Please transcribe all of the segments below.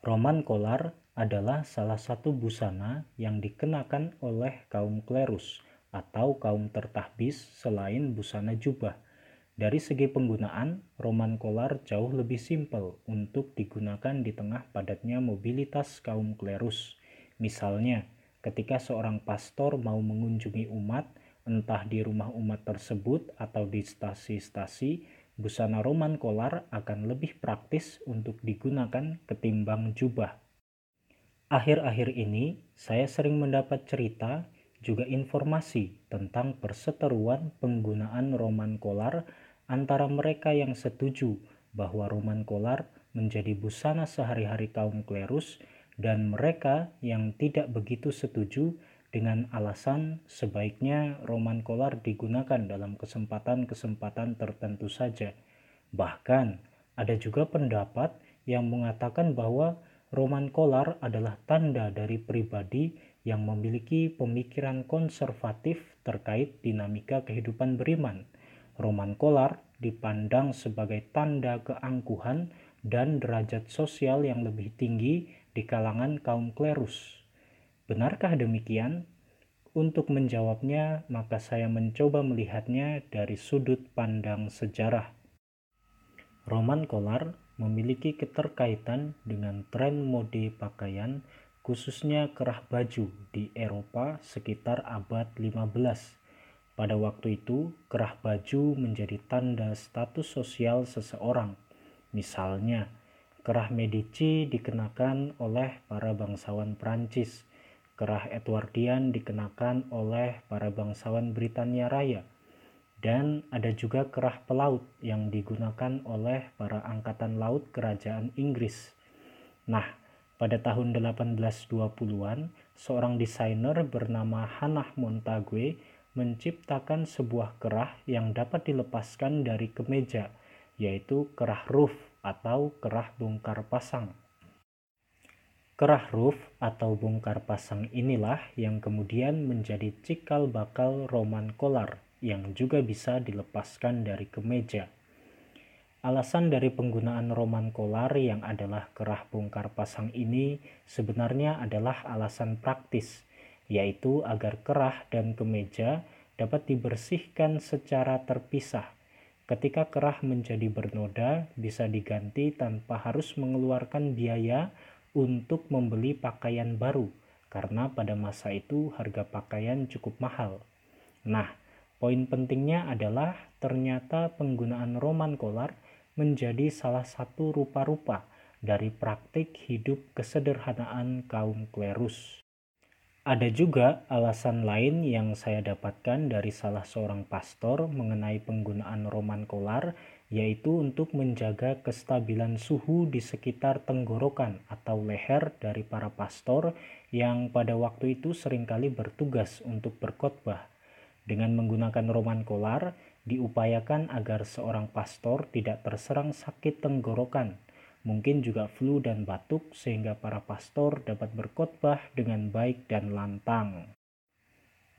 Roman kolar adalah salah satu busana yang dikenakan oleh kaum klerus atau kaum tertahbis selain busana jubah. Dari segi penggunaan, Roman kolar jauh lebih simpel untuk digunakan di tengah padatnya mobilitas kaum klerus. Misalnya, ketika seorang pastor mau mengunjungi umat, entah di rumah umat tersebut atau di stasi-stasi, busana Roman kolar akan lebih praktis untuk digunakan ketimbang jubah. Akhir-akhir ini, saya sering mendapat cerita juga informasi tentang perseteruan penggunaan Roman kolar antara mereka yang setuju bahwa Roman kolar menjadi busana sehari-hari kaum klerus dan mereka yang tidak begitu setuju dengan alasan sebaiknya Roman kolar digunakan dalam kesempatan-kesempatan tertentu saja. Bahkan ada juga pendapat yang mengatakan bahwa Roman kolar adalah tanda dari pribadi yang memiliki pemikiran konservatif terkait dinamika kehidupan beriman Roman kolar dipandang sebagai tanda keangkuhan dan derajat sosial yang lebih tinggi di kalangan kaum klerus. Benarkah demikian? Untuk menjawabnya, maka saya mencoba melihatnya dari sudut pandang sejarah. Roman kolar memiliki keterkaitan dengan tren mode pakaian khususnya kerah baju di Eropa sekitar abad 15 pada waktu itu, kerah baju menjadi tanda status sosial seseorang. Misalnya, kerah Medici dikenakan oleh para bangsawan Prancis, kerah Edwardian dikenakan oleh para bangsawan Britania Raya, dan ada juga kerah pelaut yang digunakan oleh para angkatan laut kerajaan Inggris. Nah, pada tahun 1820-an, seorang desainer bernama Hannah Montague menciptakan sebuah kerah yang dapat dilepaskan dari kemeja, yaitu kerah roof atau kerah bongkar pasang. Kerah roof atau bongkar pasang inilah yang kemudian menjadi cikal bakal roman kolar yang juga bisa dilepaskan dari kemeja. Alasan dari penggunaan roman kolar yang adalah kerah bongkar pasang ini sebenarnya adalah alasan praktis, yaitu agar kerah dan kemeja dapat dibersihkan secara terpisah. Ketika kerah menjadi bernoda, bisa diganti tanpa harus mengeluarkan biaya untuk membeli pakaian baru, karena pada masa itu harga pakaian cukup mahal. Nah, poin pentingnya adalah ternyata penggunaan roman kolar menjadi salah satu rupa-rupa dari praktik hidup kesederhanaan kaum klerus. Ada juga alasan lain yang saya dapatkan dari salah seorang pastor mengenai penggunaan roman kolar, yaitu untuk menjaga kestabilan suhu di sekitar tenggorokan atau leher dari para pastor yang pada waktu itu sering kali bertugas untuk berkhotbah. Dengan menggunakan roman kolar, diupayakan agar seorang pastor tidak terserang sakit tenggorokan mungkin juga flu dan batuk sehingga para pastor dapat berkhotbah dengan baik dan lantang.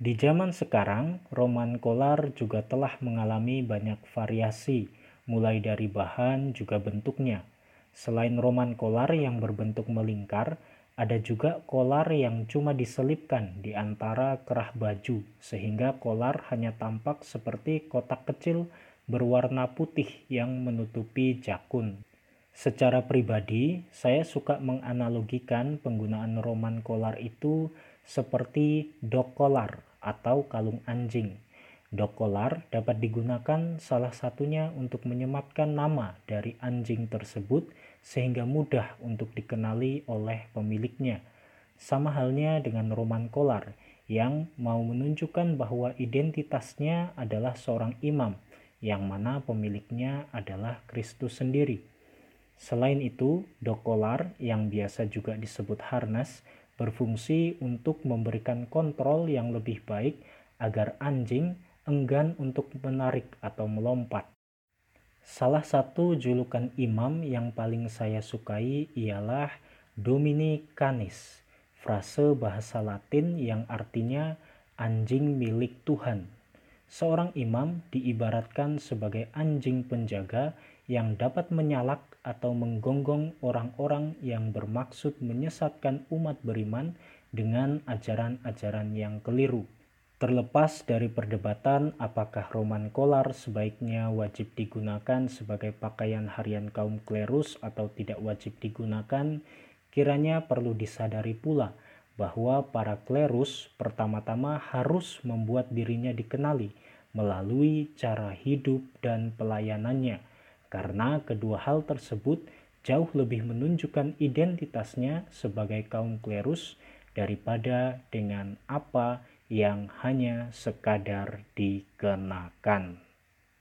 Di zaman sekarang, roman kolar juga telah mengalami banyak variasi, mulai dari bahan juga bentuknya. Selain roman kolar yang berbentuk melingkar, ada juga kolar yang cuma diselipkan di antara kerah baju, sehingga kolar hanya tampak seperti kotak kecil berwarna putih yang menutupi jakun. Secara pribadi, saya suka menganalogikan penggunaan roman kolar itu seperti dog collar atau kalung anjing. Dog collar dapat digunakan salah satunya untuk menyematkan nama dari anjing tersebut sehingga mudah untuk dikenali oleh pemiliknya. Sama halnya dengan roman kolar yang mau menunjukkan bahwa identitasnya adalah seorang imam yang mana pemiliknya adalah Kristus sendiri. Selain itu, dokolar yang biasa juga disebut harness berfungsi untuk memberikan kontrol yang lebih baik agar anjing enggan untuk menarik atau melompat. Salah satu julukan imam yang paling saya sukai ialah Dominicanis, frase bahasa Latin yang artinya anjing milik Tuhan. Seorang imam diibaratkan sebagai anjing penjaga yang dapat menyalak atau menggonggong orang-orang yang bermaksud menyesatkan umat beriman dengan ajaran-ajaran yang keliru. Terlepas dari perdebatan apakah roman kolar sebaiknya wajib digunakan sebagai pakaian harian kaum klerus atau tidak wajib digunakan, kiranya perlu disadari pula bahwa para klerus pertama-tama harus membuat dirinya dikenali melalui cara hidup dan pelayanannya, karena kedua hal tersebut jauh lebih menunjukkan identitasnya sebagai kaum klerus daripada dengan apa yang hanya sekadar dikenakan.